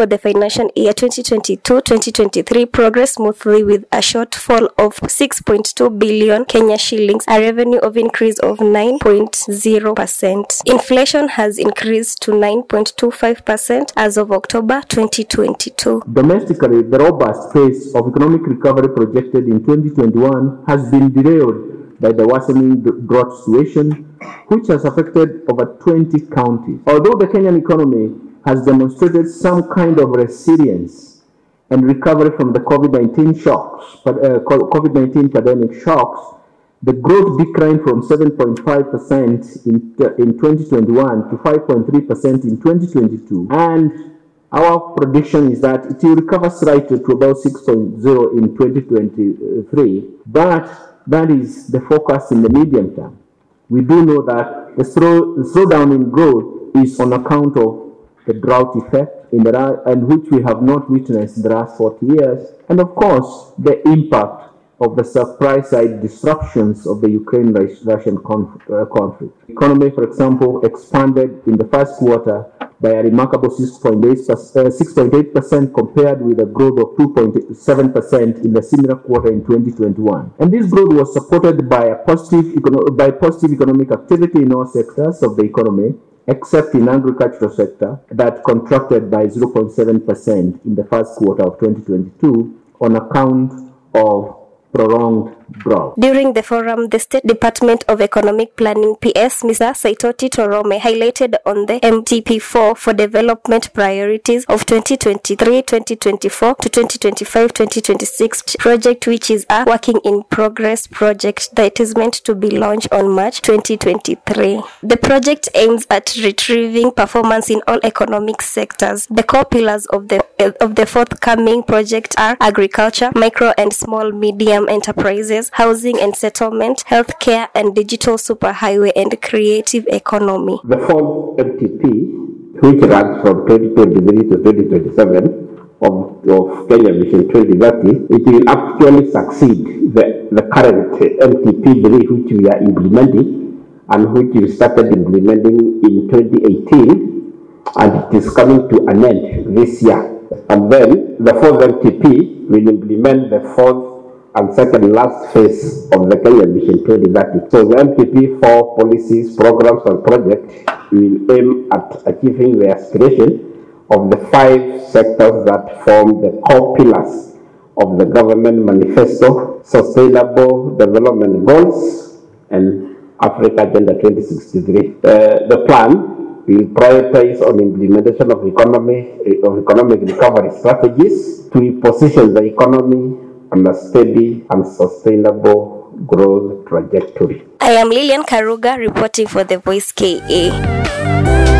for the financial year 2022-2023 progressed smoothly with a shortfall of 6.2 billion Kenya shillings, a revenue of increase of 9.0%. Inflation has increased to 9.25% as of October 2022. Domestically, the robust pace of economic recovery projected in 2021 has been derailed by the worsening drought situation, which has affected over 20 counties. Although the Kenyan economy has demonstrated some kind of resilience and recovery from the COVID-19 shocks, uh, COVID-19 pandemic shocks, the growth declined from 7.5% in, in 2021 to 5.3% in 2022. And our prediction is that it will recover slightly to about 6.0 in 2023. But that is the forecast in the medium term. We do know that the, slow, the slowdown in growth is on account of the drought effect in the and which we have not witnessed in the last 40 years, and of course the impact of the surprise side disruptions of the Ukraine-Russian conf- uh, conflict. The economy, for example, expanded in the first quarter by a remarkable 6.8 percent compared with a growth of 2.7% in the similar quarter in 2021. And this growth was supported by a positive by positive economic activity in all sectors of the economy, except in agricultural sector that contracted by 0.7% in the first quarter of 2022 on account of prolonged drought. During the forum, the State Department of Economic Planning PS, Mr. Saitoti Torome, highlighted on the MTP4 for development priorities of 2023-2024 to 2025-2026 project, which is a working in progress project that is meant to be launched on March 2023. The project aims at retrieving performance in all economic sectors. The core pillars of the of the forthcoming project are agriculture, micro and small medium enterprises, housing and settlement, healthcare and digital superhighway and creative economy. The fourth MTP, which runs from 2023 to 2027, of, of Kenya Vision 2030, it will actually succeed the, the current MTP3 which we are implementing and which we started implementing in 2018 and it is coming to an end this year. And then the fourth MTP will implement the fourth and second last phase of the Kenya Vision 2030. So the MTP4 policies, programs and projects will aim at achieving the aspiration of the five sectors that form the core pillars of the government manifesto, sustainable development goals and Africa Agenda 2063. Uh, the plan will prioritize on implementation of economy of economic recovery strategies to position the economy on a steady and sustainable growth trajectory. I am Lilian Karuga reporting for The Voice KA.